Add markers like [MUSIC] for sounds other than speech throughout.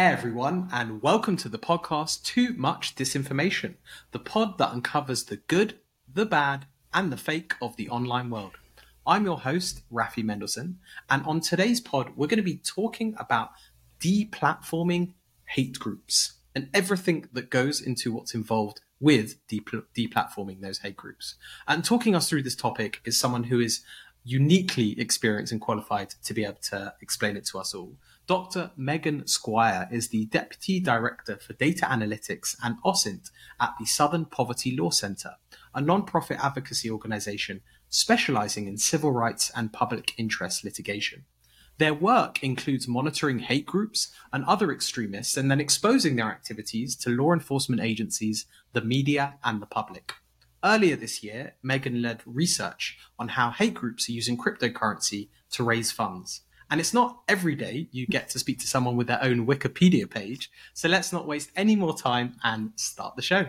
Hey everyone, and welcome to the podcast Too Much Disinformation, the pod that uncovers the good, the bad, and the fake of the online world. I'm your host, Rafi Mendelsohn, and on today's pod, we're going to be talking about deplatforming hate groups and everything that goes into what's involved with deplatforming those hate groups. And talking us through this topic is someone who is uniquely experienced and qualified to be able to explain it to us all. Dr. Megan Squire is the Deputy Director for Data Analytics and OSINT at the Southern Poverty Law Center, a non-profit advocacy organization specializing in civil rights and public interest litigation. Their work includes monitoring hate groups and other extremists and then exposing their activities to law enforcement agencies, the media, and the public. Earlier this year, Megan led research on how hate groups are using cryptocurrency to raise funds. And it's not every day you get to speak to someone with their own Wikipedia page. So let's not waste any more time and start the show.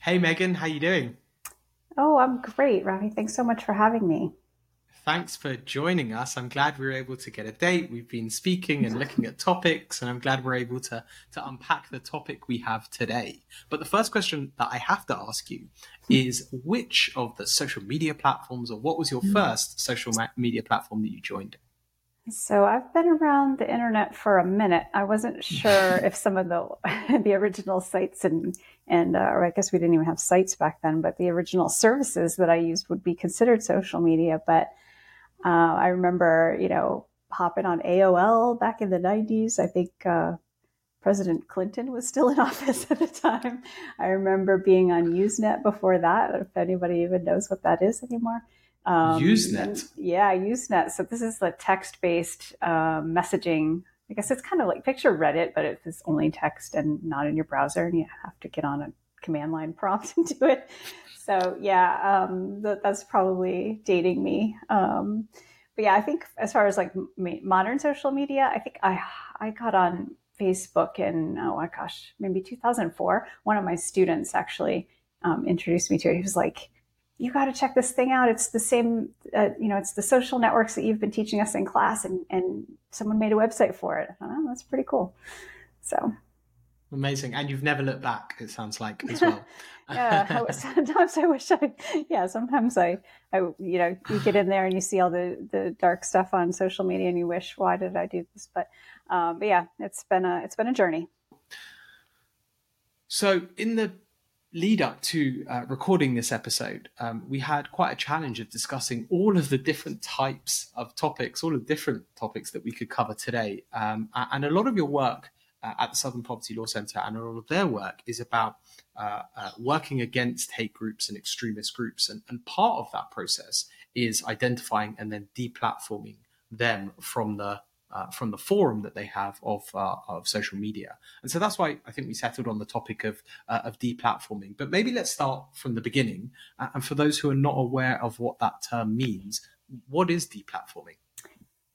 Hey Megan, how you doing? Oh, I'm great, Rafi. Thanks so much for having me. Thanks for joining us. I'm glad we were able to get a date. We've been speaking and looking at topics, and I'm glad we're able to, to unpack the topic we have today. But the first question that I have to ask you is which of the social media platforms, or what was your hmm. first social media platform that you joined? So I've been around the internet for a minute. I wasn't [LAUGHS] sure if some of the [LAUGHS] the original sites and and uh, or I guess we didn't even have sites back then, but the original services that I used would be considered social media. But uh, I remember, you know, hopping on AOL back in the '90s. I think uh, President Clinton was still in [LAUGHS] office at the time. I remember being on Usenet before that. If anybody even knows what that is anymore. Um, Usenet. Yeah, Usenet. So this is the text-based uh, messaging. I guess it's kind of like picture Reddit, but it's only text and not in your browser, and you have to get on a command line prompt [LAUGHS] into it. So yeah, um, that, that's probably dating me. Um, but yeah, I think as far as like modern social media, I think I I got on Facebook in oh my gosh, maybe 2004. One of my students actually um, introduced me to it. He was like, you got to check this thing out. It's the same, uh, you know, it's the social networks that you've been teaching us in class, and and someone made a website for it. I thought, oh, that's pretty cool. So amazing, and you've never looked back. It sounds like as well. [LAUGHS] yeah, sometimes I wish I. Yeah, sometimes I, I, you know, you get in there and you see all the the dark stuff on social media, and you wish, why did I do this? But, um, but yeah, it's been a it's been a journey. So in the lead up to uh, recording this episode, um, we had quite a challenge of discussing all of the different types of topics, all of the different topics that we could cover today. Um, and a lot of your work at the Southern Poverty Law Centre and all of their work is about uh, uh working against hate groups and extremist groups. And, and part of that process is identifying and then deplatforming them from the uh, from the forum that they have of uh, of social media. And so that's why I think we settled on the topic of uh, of deplatforming. But maybe let's start from the beginning. Uh, and for those who are not aware of what that term means, what is deplatforming?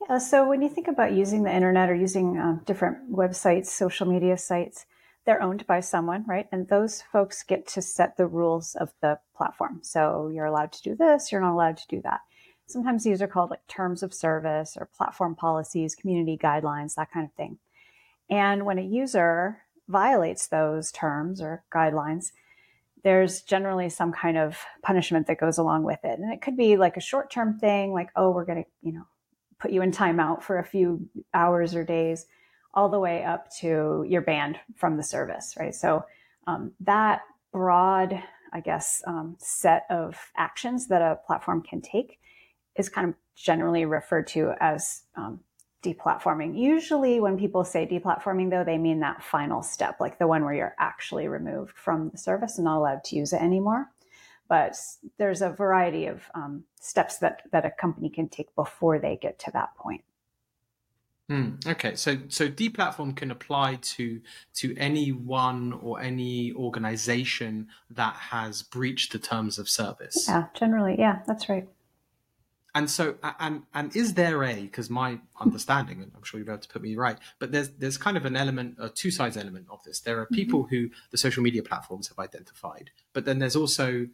Yeah, so when you think about using the internet or using uh, different websites, social media sites, they're owned by someone, right? And those folks get to set the rules of the platform. So you're allowed to do this, you're not allowed to do that. Sometimes these are called like terms of service or platform policies, community guidelines, that kind of thing. And when a user violates those terms or guidelines, there's generally some kind of punishment that goes along with it. And it could be like a short term thing, like, oh, we're going to, you know, put you in timeout for a few hours or days, all the way up to you're banned from the service, right? So um, that broad, I guess, um, set of actions that a platform can take is kind of generally referred to as um, deplatforming. Usually, when people say deplatforming, though, they mean that final step, like the one where you're actually removed from the service and not allowed to use it anymore. But there's a variety of um, steps that that a company can take before they get to that point. Mm, okay, so so deplatform can apply to to anyone or any organization that has breached the terms of service. Yeah, generally, yeah, that's right. and so and and is there a because my understanding and i'm sure you'll be able to put me right but there's there's kind of an element a two sides element of this there are mm-hmm. people mm-hmm. who the social media platforms have identified but then there's also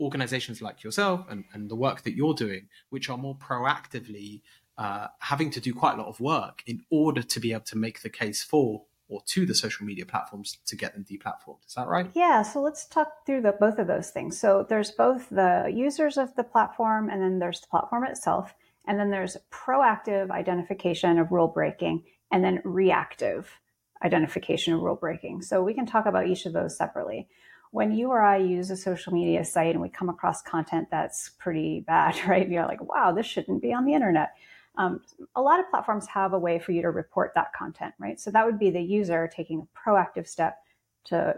organizations like yourself and, and the work that you're doing which are more proactively uh, having to do quite a lot of work in order to be able to make the case for or to the social media platforms to get them deplatformed. Is that right? Yeah. So let's talk through the, both of those things. So there's both the users of the platform, and then there's the platform itself, and then there's proactive identification of rule breaking, and then reactive identification of rule breaking. So we can talk about each of those separately. When you or I use a social media site and we come across content that's pretty bad, [LAUGHS] right? You're like, wow, this shouldn't be on the internet um, a lot of platforms have a way for you to report that content, right? So that would be the user taking a proactive step to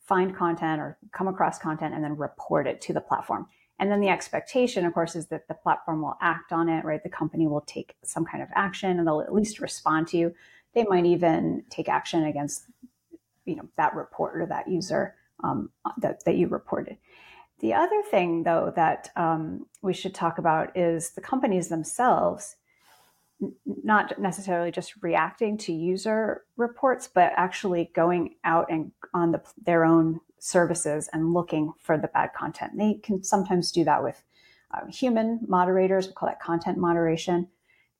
find content or come across content and then report it to the platform. And then the expectation, of course, is that the platform will act on it, right? The company will take some kind of action and they'll at least respond to you. They might even take action against, you know, that report or that user um, that, that you reported. The other thing, though, that um, we should talk about is the companies themselves not necessarily just reacting to user reports, but actually going out and on the, their own services and looking for the bad content. They can sometimes do that with uh, human moderators. We call that content moderation.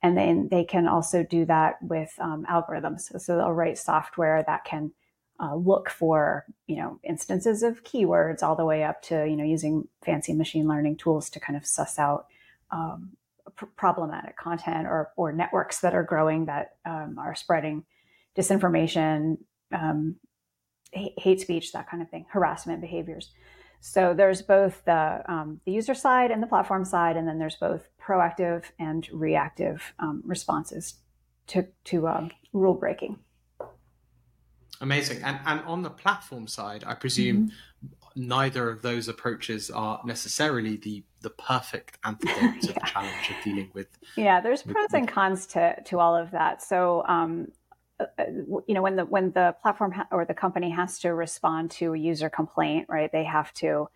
And then they can also do that with um, algorithms. So, so, they'll write software that can uh, look for, you know, instances of keywords all the way up to, you know, using fancy machine learning tools to kind of suss out um, problematic content or, or networks that are growing that um, are spreading disinformation, um, hate speech, that kind of thing, harassment behaviors. So there's both the, um, the user side and the platform side, and then there's both proactive and reactive um, responses to, to um, rule breaking. Amazing. And, and on the platform side, I presume mm-hmm. neither of those approaches are necessarily the the perfect antidote to the [LAUGHS] challenge of dealing with. Yeah, there's with, pros with... and cons to to all of that. So, um, uh, uh you know, when the when the platform ha- or the company has to respond to a user complaint, right? They have to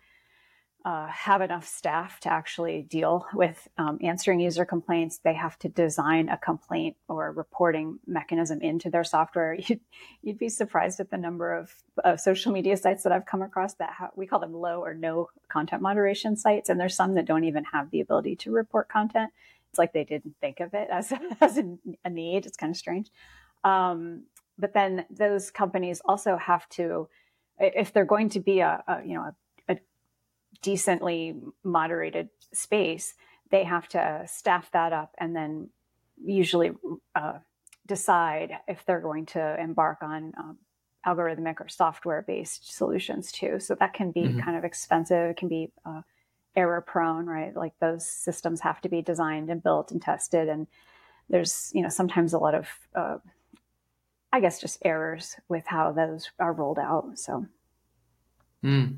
uh, have enough staff to actually deal with um, answering user complaints. They have to design a complaint or a reporting mechanism into their software. [LAUGHS] You'd, you'd be surprised at the number of, of, social media sites that I've come across that ha- we call them low or no content moderation sites. And there's some that don't even have the ability to report content. It's like they didn't think of it as, [LAUGHS] as a, a need. It's kind of strange. Um, but then those companies also have to, if they're going to be a, a you know, a decently moderated space, they have to staff that up and then usually uh, decide if they're going to embark on um, algorithmic or software based solutions too. So that can be mm-hmm. kind of expensive. It can be uh, error prone, right? Like those systems have to be designed and built and tested. And there's, you know, sometimes a lot of, uh, I guess, just errors with how those are rolled out. So. Mm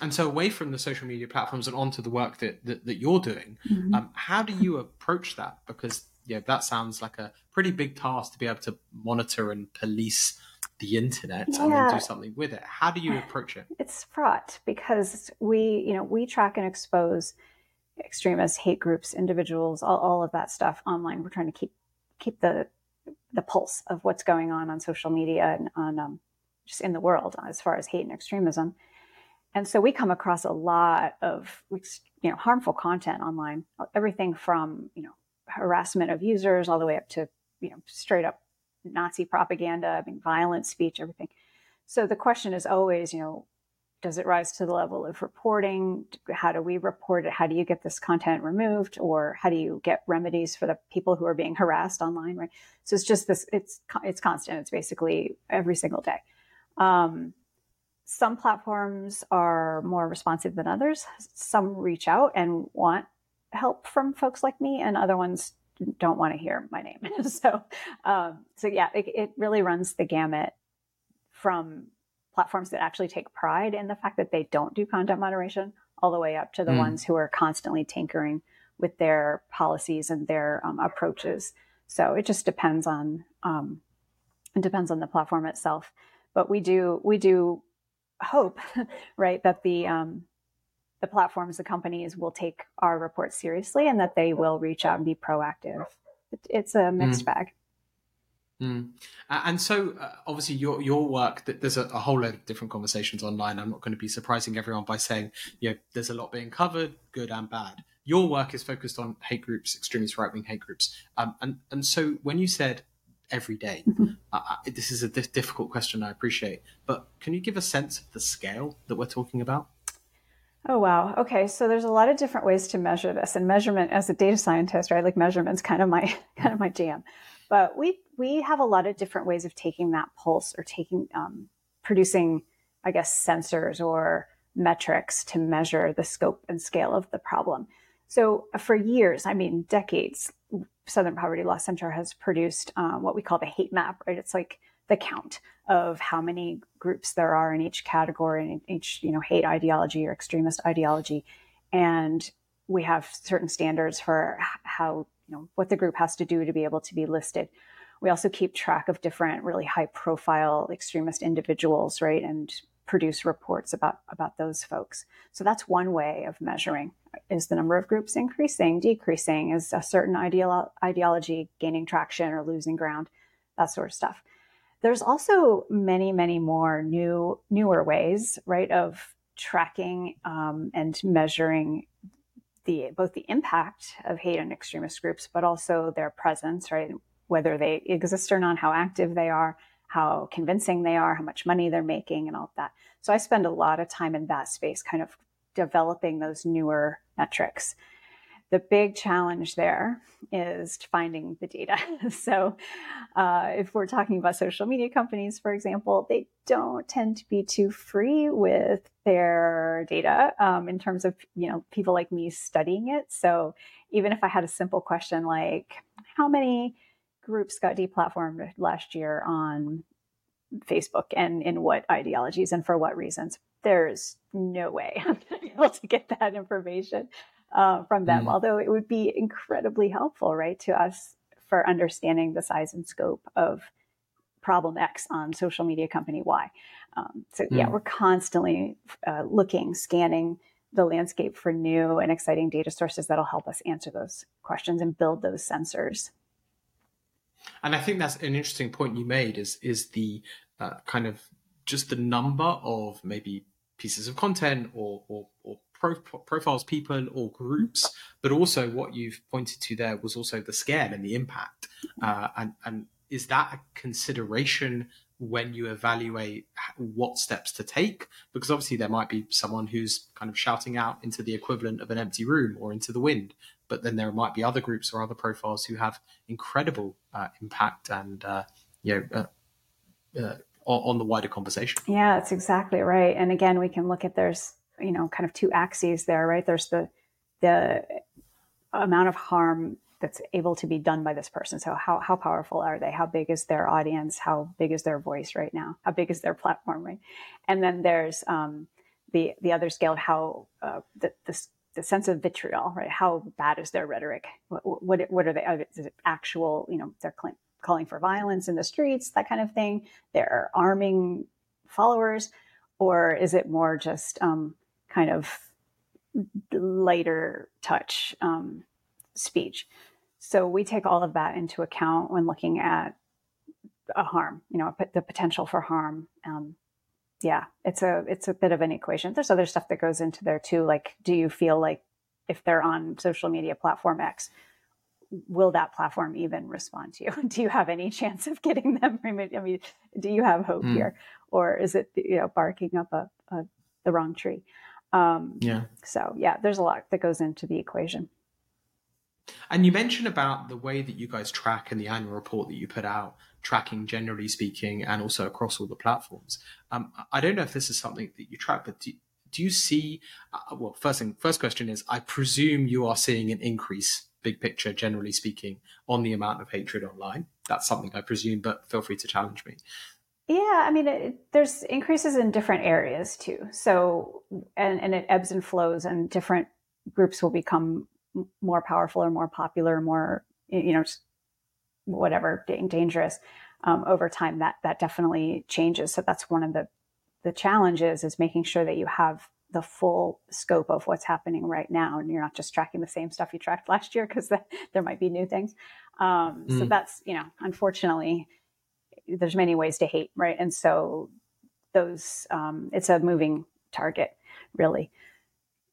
and so away from the social media platforms and onto the work that that, that you're doing mm-hmm. um, how do you approach that? Because yeah that sounds like a pretty big task to be able to monitor and police the internet yeah. and then do something with it. How do you approach it? It's fraught because we you know we track and expose extremists hate groups individuals all, all of that stuff online. We're trying to keep keep the the pulse of what's going on on social media and on um, just in the world as far as hate and extremism and so we come across a lot of you know harmful content online, everything from you know harassment of users all the way up to you know straight up Nazi propaganda, I mean violent speech, everything. So the question is always, you know, does it rise to the level of reporting? How do we report it? How do you get this content removed, or how do you get remedies for the people who are being harassed online? Right. So it's just this. It's it's constant. It's basically every single day. Um, some platforms are more responsive than others. Some reach out and want help from folks like me, and other ones don't want to hear my name. [LAUGHS] so, um, so yeah, it, it, really runs the gamut from platforms that actually take pride in the fact that they don't do content moderation, all the way up to the mm. ones who are constantly tinkering with their policies and their um, approaches. So it just depends on um, it depends on the platform itself. But we do we do hope, [LAUGHS] right, that the um, the platforms, the companies will take our reports seriously and that they will reach out and be proactive. It's a mixed mm. bag. Mm. And so, uh, obviously, your your work. There's a, a, whole load of different conversations online. I'm not going to be surprising everyone by saying, you know, there's a lot being covered, good and bad. Your work is focused on hate groups, extremist right wing hate groups. Um, and and so, when you said every day, mm-hmm. uh, this is a difficult question. I appreciate, but can you give a sense of the scale that we're talking about? Oh wow. Okay, so there's a lot of different ways to measure this, and measurement as a data scientist, right? Like measurement's kind of my [LAUGHS] kind of my jam. But we we have a lot of different ways of taking that pulse or taking um, producing, I guess, sensors or metrics to measure the scope and scale of the problem. So uh, for years, I mean decades, Southern Poverty Law Center has produced um, what we call the hate map. Right, it's like the count of how many groups there are in each category, in each you know hate ideology or extremist ideology, and we have certain standards for how you know what the group has to do to be able to be listed. We also keep track of different really high profile extremist individuals, right, and produce reports about about those folks. So that's one way of measuring is the number of groups increasing, decreasing, is a certain ideolo- ideology gaining traction or losing ground, that sort of stuff. There's also many, many more new newer ways, right, of tracking um, and measuring the both the impact of hate and extremist groups, but also their presence, right? Whether they exist or not, how active they are, how convincing they are, how much money they're making, and all of that. So I spend a lot of time in that space, kind of developing those newer metrics. The big challenge there is finding the data. [LAUGHS] so, uh, if we're talking about social media companies, for example, they don't tend to be too free with their data um, in terms of you know people like me studying it. So, even if I had a simple question like, "How many groups got deplatformed last year on Facebook, and in what ideologies and for what reasons?" There's no way [LAUGHS] I'm going to be able to get that information uh, from them, mm although it would be incredibly helpful, right, to us for understanding the size and scope of problem X on social media company Y. Um, so, mm yeah, we're constantly uh, looking, scanning the landscape for new and exciting data sources that'll help us answer those questions and build those sensors. And I think that's an interesting point you made is is the uh, kind of just the number of maybe pieces of content or, or, or pro- profiles, people, or groups, but also what you've pointed to there was also the scale and the impact. Uh, and, and is that a consideration when you evaluate what steps to take? Because obviously there might be someone who's kind of shouting out into the equivalent of an empty room or into the wind, but then there might be other groups or other profiles who have incredible uh, impact and uh, you know uh, uh, on the wider conversation. Yeah, that's exactly right. And again, we can look at there's you know kind of two axes there, right? There's the the amount of harm that's able to be done by this person. So how how powerful are they? How big is their audience? How big is their voice right now? How big is their platform, right? And then there's um, the the other scale of how uh, the, the the sense of vitriol, right? How bad is their rhetoric? What what, what are they? Is it actual? You know, they're calling for violence in the streets, that kind of thing. They're arming followers, or is it more just um, kind of lighter touch um, speech? So we take all of that into account when looking at a harm, you know, the potential for harm. Um, yeah, it's a it's a bit of an equation. There's other stuff that goes into there too. Like, do you feel like if they're on social media platform X, will that platform even respond to you? [LAUGHS] Do you have any chance of getting them [LAUGHS] removed? I mean, do you have hope mm. here, or is it you know barking up a, a the wrong tree? Um, yeah. So yeah, there's a lot that goes into the equation. And you mentioned about the way that you guys track in the annual report that you put out, tracking generally speaking, and also across all the platforms. Um, I don't know if this is something that you track, but do, do you see? Uh, well, first thing, first question is, I presume you are seeing an increase big picture, generally speaking, on the amount of hatred online. That's something I presume, but feel free to challenge me. Yeah, I mean, it, there's increases in different areas too. So, and, and it ebbs and flows, and different groups will become more powerful or more popular, more, you know, whatever, dangerous um, over time. That that definitely changes. So that's one of the the challenges is making sure that you have the full scope of what's happening right now, and you're not just tracking the same stuff you tracked [LAUGHS] last year because there might be new things. Um, mm. So that's you know, unfortunately, there's many ways to hate, right? And so those um, it's a moving target, really.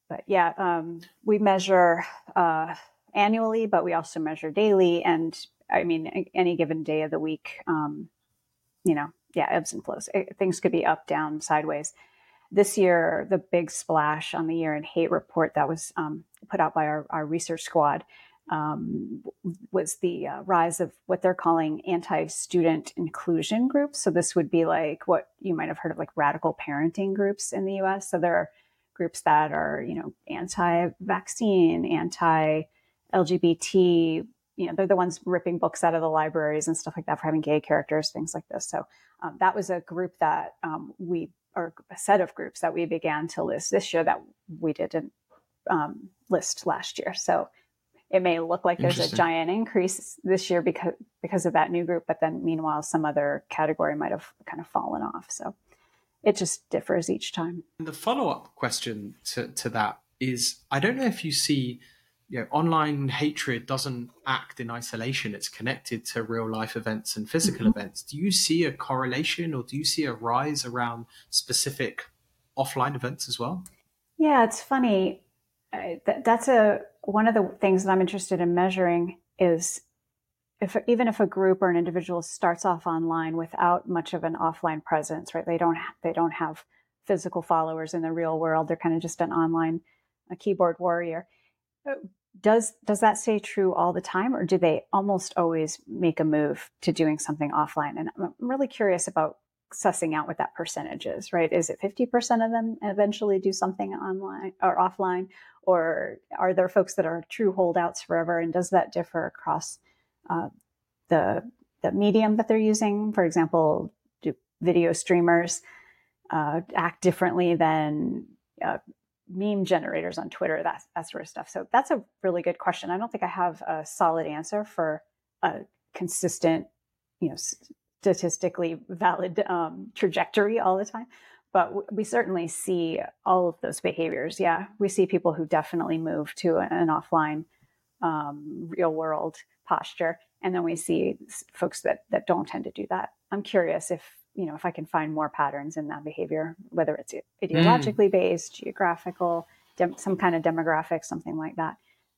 But yeah, um, we measure uh, annually, but we also measure daily, and I mean, any given day of the week, um, you know, yeah, ebbs and flows. It, things could be up, down, sideways. This year, the big splash on the year in hate report that was um, put out by our, our research squad um, was the uh, rise of what they're calling anti-student inclusion groups. So this would be like what you might have heard of, like radical parenting groups in the U.S. So there are groups that are, you know, anti-vaccine, anti-LGBT. You know, they're the ones ripping books out of the libraries and stuff like that for having gay characters, things like this. So um, that was a group that um, we, or a set of groups that we began to list this year that we didn't um, list last year. So it may look like there's a giant increase this year because because of that new group, but then meanwhile some other category might have kind of fallen off. So it just differs each time. And The follow up question to, to that is I don't know if you see you know, online hatred doesn't act in isolation. It's connected to real life events and physical mm-hmm. events. Do you see a correlation or do you see a rise around specific offline events as well? Yeah, it's funny. That's a one of the things that I'm interested in measuring is if even if a group or an individual starts off online without much of an offline presence, right? They don't they don't have physical followers in the real world. They're kind of just an online a keyboard warrior. Does does that stay true all the time, or do they almost always make a move to doing something offline? And I'm really curious about sussing out what that percentage is, right? Is it 50% of them eventually do something online or offline? Or are there folks that are true holdouts forever? And does that differ across uh, the, the medium that they're using? For example, do video streamers uh, act differently than uh, meme generators on Twitter, that, that sort of stuff? So that's a really good question. I don't think I have a solid answer for a consistent, you know, statistically valid um, trajectory all the time. But we certainly see all of those behaviors. Yeah, we see people who definitely move to an offline, um, real world posture, and then we see folks that that don't tend to do that. I'm curious if you know if I can find more patterns in that behavior, whether it's ideologically mm. based, geographical, dem- some kind of demographic, something like that.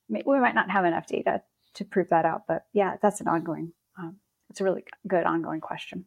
We might not have enough data to prove that out, but yeah, that's an ongoing um, it's a really good ongoing question.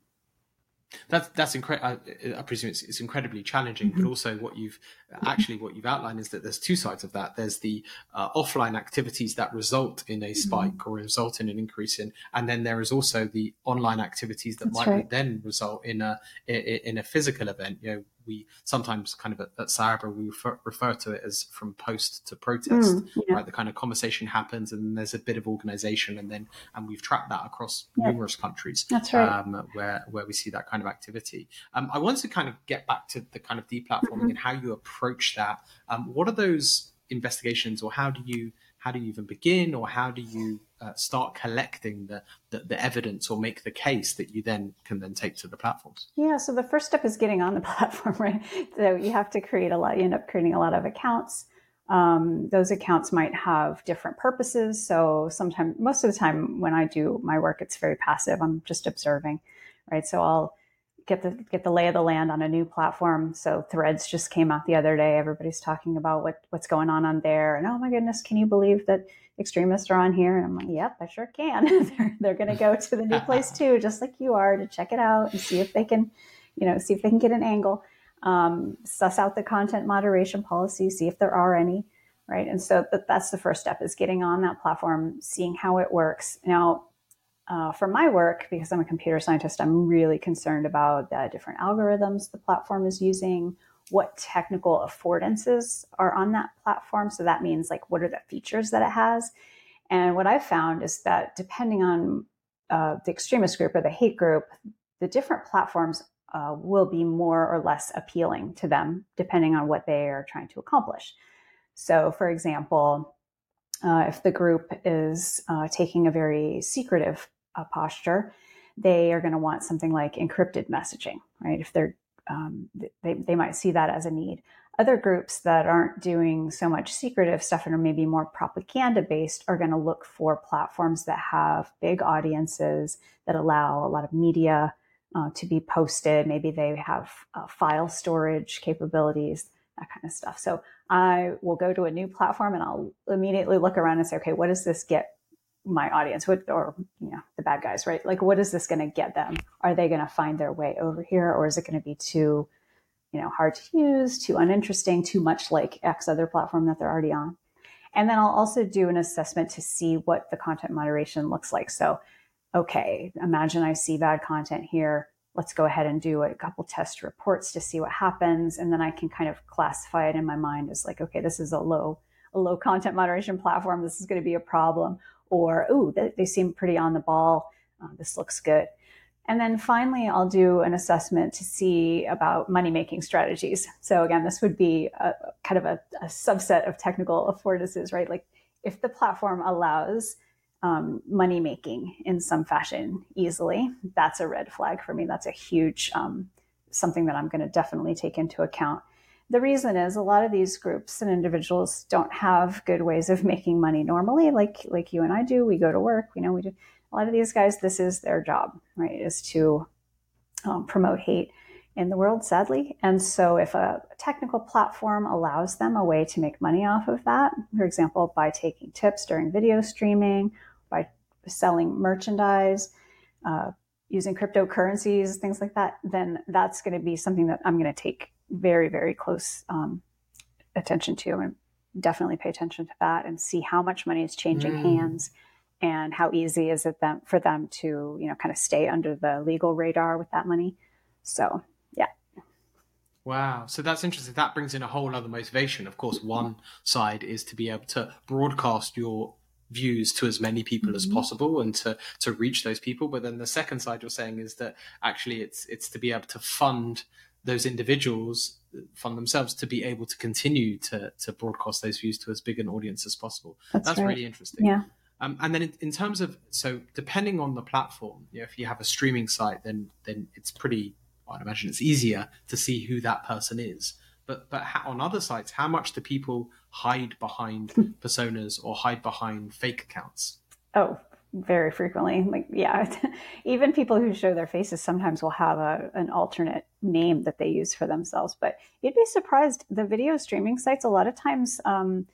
That's that's incredible. I, I, presume it's, it's incredibly challenging, mm-hmm. but also what you've actually what you've outlined is that there's two sides of that. There's the uh, offline activities that result in a mm-hmm. spike mm-hmm. or result in an increase in, and then there is also the online activities that that's might right. then result in a in a physical event. You know, we sometimes kind of at, at Cyabra we refer, refer, to it as from post to protest, mm, yeah. right? The kind of conversation happens and there's a bit of organization and then, and we've tracked that across yeah. numerous countries. That's right. Um, where, where we see that kind of activity. Um, I wanted to kind of get back to the kind of deplatforming mm-hmm. and how you approach that. Um, what are those investigations or how do you, how do you even begin or how do you uh, start collecting the, the, the evidence or make the case that you then can then take to the platforms. Yeah so the first step is getting on the [LAUGHS] platform right? So you have to create a lot you end up creating a lot of accounts. Um, those accounts might have different purposes. So sometimes most of the time when i do my work it's very passive. I'm just observing right? So i'll get the get the lay of the land on a new platform. So Threads just came out the other day. Everybody's talking about what what's going on on there, and oh my goodness, can you believe that extremists are on here? And I'm like, yep, I sure can. [LAUGHS] they're they're going to go to the new [LAUGHS] place too, just like you are, to check it out and see if they can, you know, see if they can get an angle, um, suss out the content moderation policy, see if there are any. Right. And so that's the first step is getting on that platform, seeing how it works. Now, uh, for my work, because I'm a computer scientist, I'm really concerned about the different algorithms the platform is using, what technical affordances are on that platform. So that means like what are the features that it has. And what I've found is that depending on uh, the extremist group or the hate group, the different platforms uh, will be more or less appealing to them depending on what they are trying to accomplish. So, for example, uh, if the group is uh, taking a very secretive a posture, they are going to want something like encrypted messaging, right? If they're, um, they, they might see that as a need. other groups that aren't doing so much secretive stuff and are maybe more propaganda based are going to look for platforms that have big audiences that allow a lot of media uh, to be posted. Maybe they have uh, file storage capabilities, that kind of stuff. So I will go to a new platform and I'll immediately look around and say, okay, what does this get my audience? What, or, you know, the bad guys, right? Like, what is this going to get them? Are they going to find their way over here or is it going to be too, you know, hard to use, too uninteresting, too much like X other platform that they're already on? And then I'll also do an assessment to see what the content moderation looks like. So okay, imagine I see bad content here. Let's go ahead and do a couple test reports to see what happens. And then I can kind of classify it in my mind as like, okay, this is a low, a low content moderation platform. This is going to be a problem. Or, ooh, they, they seem pretty on the ball. Uh, this looks good. And then finally, I'll do an assessment to see about money making strategies. So again, this would be a, kind of a, a subset of technical affordances, right? Like if the platform allows um, money making in some fashion easily, that's a red flag for me. That's a huge um, something that I'm going to definitely take into account. The reason is a lot of these groups and individuals don't have good ways of making money normally, like like you and I do. We go to work, you know, we do. A lot of these guys, this is their job, right? Is to um, promote hate in the world, sadly. And so, if a technical platform allows them a way to make money off of that, for example, by taking tips during video streaming by selling merchandise, uh, using cryptocurrencies, things like that, then that's going to be something that I'm going to take very, very close um, attention to and definitely pay attention to that and see how much money is changing mm. hands and how easy is it them, for them to, you know, kind of stay under the legal radar with that money. So, yeah. Wow. So that's interesting. That brings in a whole other motivation. Of course, one side is to be able to broadcast your views to as many people mm-hmm. as possible and to to reach those people but then the second side you're saying is that actually it's it's to be able to fund those individuals fund themselves to be able to continue to to broadcast those views to as big an audience as possible that's, that's right. really interesting yeah um, and then in, in, terms of so depending on the platform you know, if you have a streaming site then then it's pretty i'd imagine it's easier to see who that person is but but on other sites, how much do people hide behind [LAUGHS] personas or hide behind fake accounts? Oh, very frequently. Like yeah, [LAUGHS] even people who show their faces sometimes will have a an alternate name that they use for themselves. But you'd be surprised. The video streaming sites a lot of times um,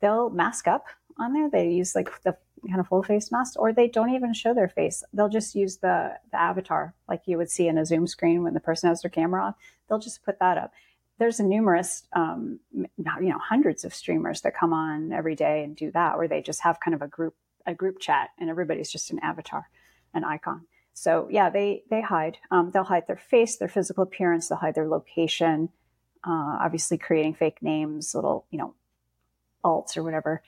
they'll mask up on there. They use like the kind of full face mask, or they don't even show their face. They'll just use the the avatar like you would see in a Zoom screen when the person has their camera on. They'll just put that up there's a numerous, um, you know, hundreds of streamers that come on every day and do that, where they just have kind of a group, a group chat, and everybody's just an avatar, an icon. So yeah, they they hide. Um, they'll hide their face, their physical appearance. They'll hide their location. Uh, obviously, creating fake names, little you know, alts or whatever.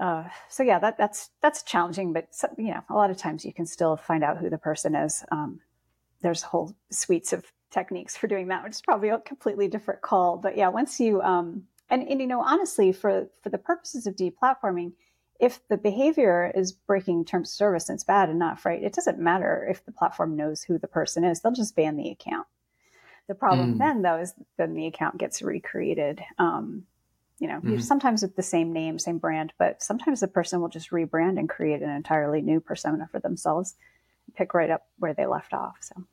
Uh, so yeah, that that's that's challenging, but you know, a lot of times you can still find out who the person is. Um, there's whole suites of techniques for doing that, which is probably a completely different call. But yeah, once you um, and, and you know, honestly, for for the purposes of deplatforming, if the behavior is breaking terms of service and it's bad enough, right? It doesn't matter if the platform knows who the person is; they'll just ban the account. The problem mm. then, though, is then the account gets recreated. Um, you know, mm. sometimes with the same name, same brand, but sometimes the person will just rebrand and create an entirely new persona for themselves, pick right up where they left off. So.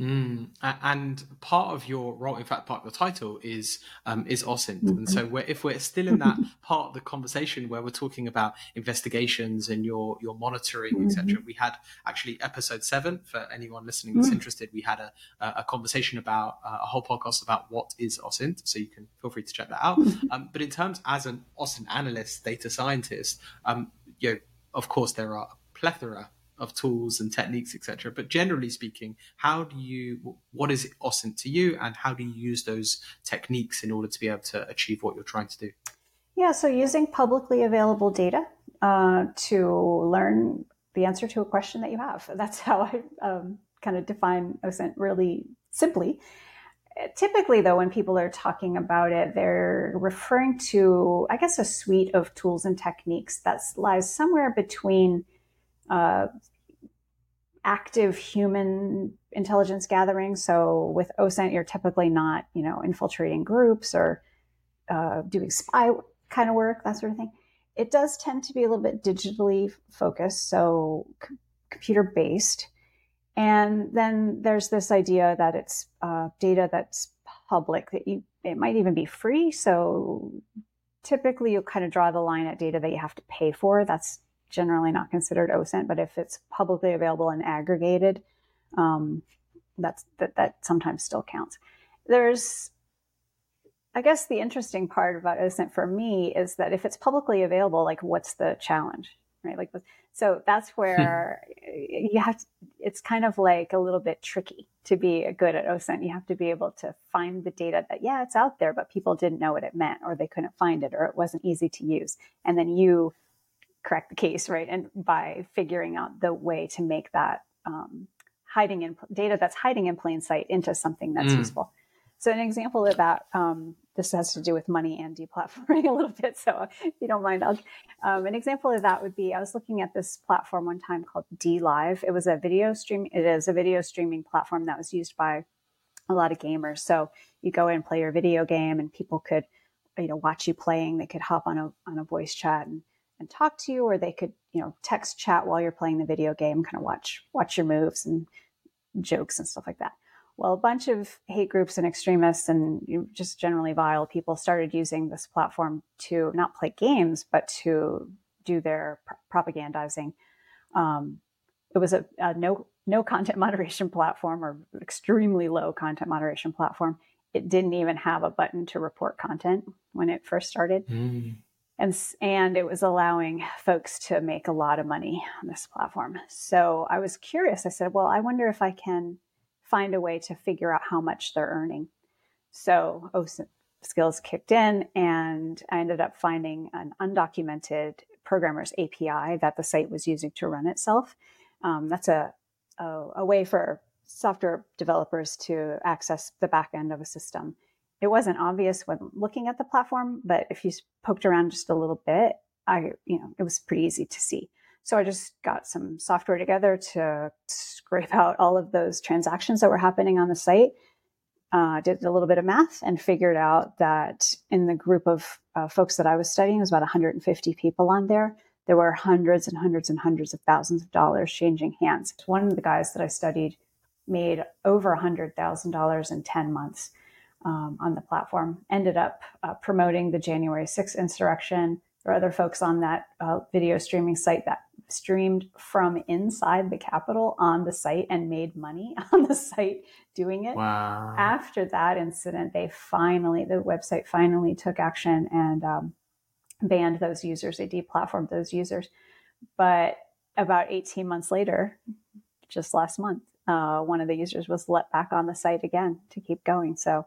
Mm. And part of your role, in fact, part of the title is um, is OSINT. Mm-hmm. And so, we're, if we're still in that [LAUGHS] part of the conversation where we're talking about investigations and your your monitoring, mm-hmm. etc., we had actually episode seven for anyone listening that's mm-hmm. interested. We had a a conversation about uh, a whole podcast about what is OSINT. So you can feel free to check that out. Mm-hmm. Um, but in terms as an OSINT analyst, data scientist, um, you know, of course, there are a plethora of tools and techniques, etc. But generally speaking, how do you, what is OSINT to you, and how do you use those techniques in order to be able to achieve what you're trying to do? Yeah, so using publicly available data uh, to learn the answer to a question that you have. [LAUGHS] That's how I um, kind of define OSINT really simply. Typically, though, when people are talking about it, they're referring to, I guess, a suite of tools and techniques that lies somewhere between uh, active human intelligence gathering. So with OSINT, you're typically not, you know, infiltrating groups or uh, doing spy kind of work, that sort of thing. It does tend to be a little bit digitally focused, so c- computer based. And then there's this idea that it's uh, data that's public that you it might even be free. So typically you'll kind of draw the line at data that you have to pay for. That's generally not considered OSINT, but if it's publicly available and aggregated, um, that's that that sometimes still counts. There's I guess the interesting part about OSINT for me is that if it's publicly available, like what's the challenge, right? Like, so that's where you have to, it's kind of like a little bit tricky to be good at OSINT. You have to be able to find the data that, yeah, it's out there, but people didn't know what it meant or they couldn't find it or it wasn't easy to use. And then you correct the case, right? And by figuring out the way to make that um, hiding in data that's hiding in plain sight into something that's mm. useful. So an example of that, um, this has to do with money and deplatforming [LAUGHS] a little bit. So if you don't mind, I'll, um, an example of that would be, I was looking at this platform one time called DLive. It was a video stream. It is a video streaming platform that was used by a lot of gamers. So you go in and play your video game and people could, you know, watch you playing. They could hop on a, on a voice chat and, and talk to you, or they could, you know, text chat while you're playing the video game, kind of watch, watch your moves and jokes and stuff like that. Well, a bunch of hate groups and extremists and just generally vile people started using this platform to not play games, but to do their propagandizing. Um, it was a, a, no no content [LAUGHS] moderation platform or extremely low content moderation platform. It didn't even have a button to report content when it first started. Mm. And, and it was allowing folks to make a lot of money on this platform. So I was curious. I said, well, I wonder if I can find a way to figure out how much they're earning. So OSINT skills kicked in, and I ended up finding an undocumented programmer's API that the site was using to run itself. Um, that's a, a, a way for software developers to access the back end of a system. It wasn't obvious when looking at the platform, but if you poked around just a little bit, I, you know, it was pretty easy to see. So I just got some software together to scrape out all of those transactions that were happening on the site. Uh, did a little bit of math and figured out that in the group of uh, folks that I was studying, it was about 150 people on there. There were hundreds and hundreds and hundreds of thousands of dollars changing hands. One of the guys that I studied made over $100,000 in 10 months um, on the platform, ended up uh, promoting the January 6th insurrection. There are other folks on that uh, video streaming site that streamed from inside the Capitol on the site and made money [LAUGHS] on the site doing it. Wow. After that incident, they finally, the website finally took action and um, banned those users. They deplatformed those users. But about 18 months later, just last month, uh, one of the users was let back on the site again to keep going. So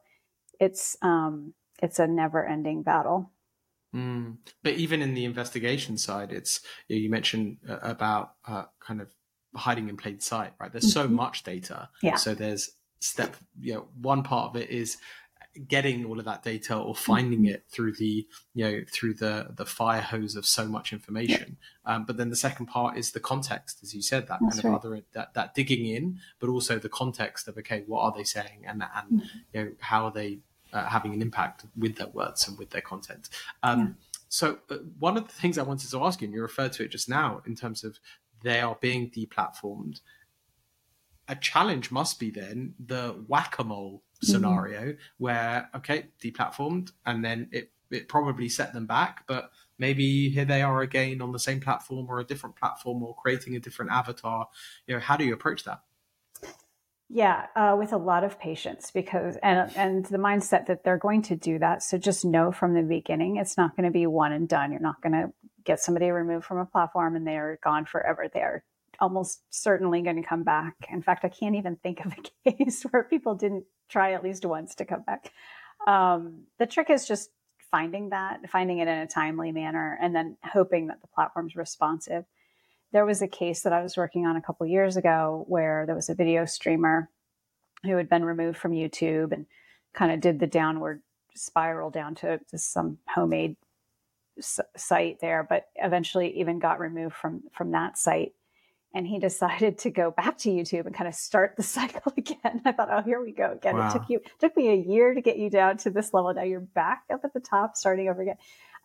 it's um, it's a never ending battle. Mm. But even in the investigation side, it's you, mentioned uh, about uh, kind of hiding in plain sight, right? There's so mm-hmm. much data. Yeah. So there's step, you know, one part of it is getting all of that data or finding mm-hmm. it through the you know through the the fire hose of so much information um, but then the second part is the context as you said that That's kind of other that, that digging in but also the context of okay what are they saying and and mm-hmm. you know how are they uh, having an impact with their words and with their content. Um. So, uh, one of the things I wanted to ask you, and you referred to it just now, in terms of they are being deplatformed, a challenge must be then the whack a mole mm-hmm. scenario where, okay, deplatformed, and then it, it probably set them back, but maybe here they are again on the same platform or a different platform or creating a different avatar. You know, how do you approach that? Yeah, uh, with a lot of patience because and and the mindset that they're going to do that. So just know from the beginning, it's not going to be one and done. You're not going to get somebody removed from a platform and they're gone forever. They're almost certainly going to come back. In fact, I can't even think of a [LAUGHS] case where people didn't try at least once to come back. Um, the trick is just finding that, finding it in a timely manner, and then hoping that the platform's responsive there was a case that I was working on a couple years ago where there was a video streamer who had been removed from YouTube and kind of did the downward spiral down to, to some homemade s- site there, but eventually even got removed from from that site. and he [LAUGHS] decided to go back to YouTube and kind of start the [LAUGHS] cycle again. I thought, oh, here we go again. Wow. It took you it took me a year to get you down to this level. Now you're back up at the top, starting over again.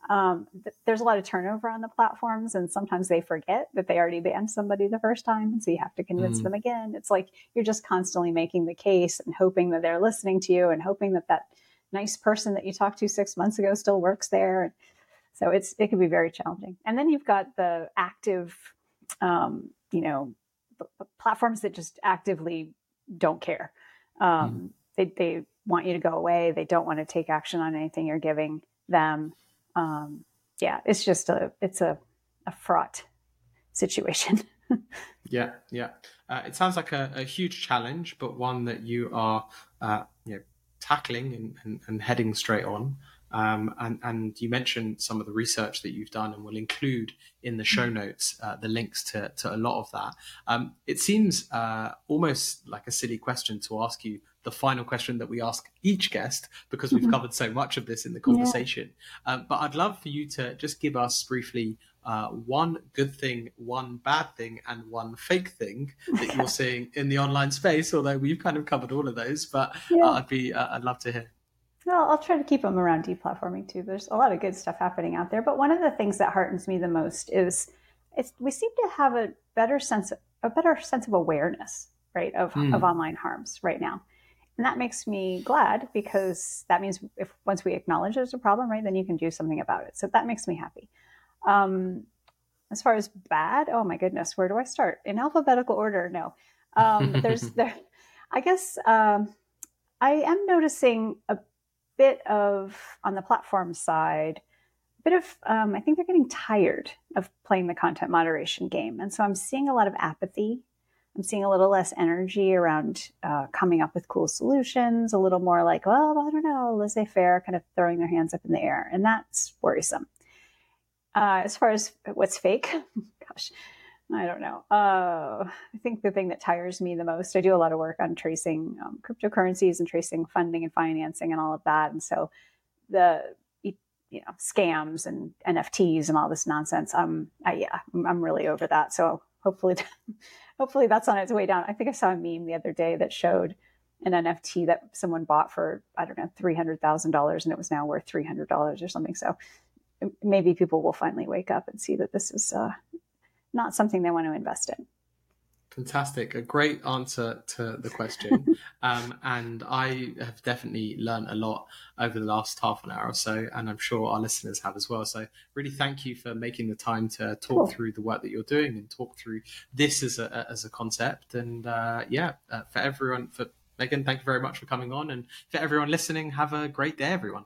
Um, th- there's a lot of turnover on the platforms, and sometimes they forget that they already banned somebody the first time, and so you have to convince mm. them again. It's like you're just constantly making the case and hoping that they're listening to you, and hoping that that nice person that you talked to six months ago still works there. So it's it can be very challenging. And then you've got the active um, you know, platforms that just actively don't care. Um, mm. They they want you to go away. They don't want to take action on anything you're giving them. Um, yeah, it's just a it's a a fraught situation. [LAUGHS] yeah, yeah. Uh, it sounds like a, a, huge challenge, but one that you are uh, you know tackling and, and, and heading straight on. Um, and, and you mentioned some of the research that you've done, and we'll include in the show notes uh, the links to, to a lot of that. Um, it seems uh, almost like a silly question to ask you the final question that we ask each guest because we've mm-hmm. covered so much of this in the conversation. Yeah. Um, but I'd love for you to just give us briefly uh, one good thing, one bad thing, and one fake thing that [LAUGHS] you're seeing in the online space. Although we've kind of covered all of those, but yeah. uh, I'd be uh, I'd love to hear. Well, I'll try to keep them around deplatforming too. There's a lot of good stuff happening out there, but one of the things that heartens me the most is it's we seem to have a better sense a better sense of awareness, right, of mm. of online harms right now. And that makes me glad because that means if once we acknowledge there's a problem, right, then you can do something about it. So that makes me happy. Um, as far as bad, oh my goodness, where do I start? In alphabetical order? No. Um, [LAUGHS] there's there. I guess um, I am noticing a bit of on the platform side a bit of um, i think they're getting tired of playing the content moderation game and so i'm seeing a lot of apathy i'm seeing a little less energy around uh, coming up with cool solutions a little more like well i don't know laissez-faire kind of throwing their hands up in the air and that's worrisome uh, as far as what's fake [LAUGHS] gosh I don't know. Uh, I think the thing that tires me the most, I do a lot of work on tracing um, cryptocurrencies and tracing funding and financing and all of that. And so the, you know, scams and NFTs and all this nonsense, um, I, yeah, I'm really over that. So hopefully, [LAUGHS] hopefully that's on its way down. I think I saw a meme the other day that showed an NFT that someone bought for, I don't know, $300,000 and it was now worth $300 or something. So maybe people will finally wake up and see that this is, uh, not something they want to invest in. Fantastic. A great answer to the question. [LAUGHS] um, and I have definitely learned a lot over the last half an hour or so, and I'm sure our listeners have as well. So, really thank you for making the time to talk cool. through the work that you're doing and talk through this as a, as a concept. And uh, yeah, uh, for everyone, for Megan, thank you very much for coming on. And for everyone listening, have a great day, everyone.